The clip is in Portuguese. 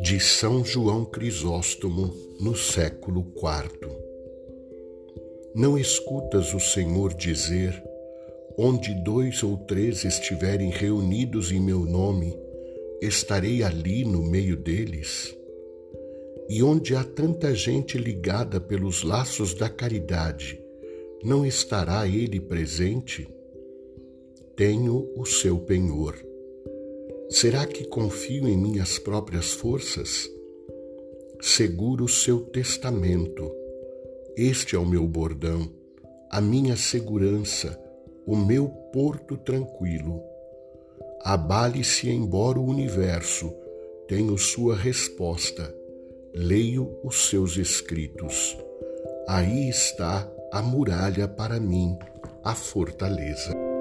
De São João Crisóstomo, no século IV. Não escutas o Senhor dizer: Onde dois ou três estiverem reunidos em meu nome, estarei ali no meio deles? E onde há tanta gente ligada pelos laços da caridade, não estará ele presente? Tenho o seu penhor. Será que confio em minhas próprias forças? Seguro o seu testamento. Este é o meu bordão, a minha segurança, o meu porto tranquilo. Abale-se embora o universo, tenho sua resposta, leio os seus escritos. Aí está a muralha para mim, a fortaleza.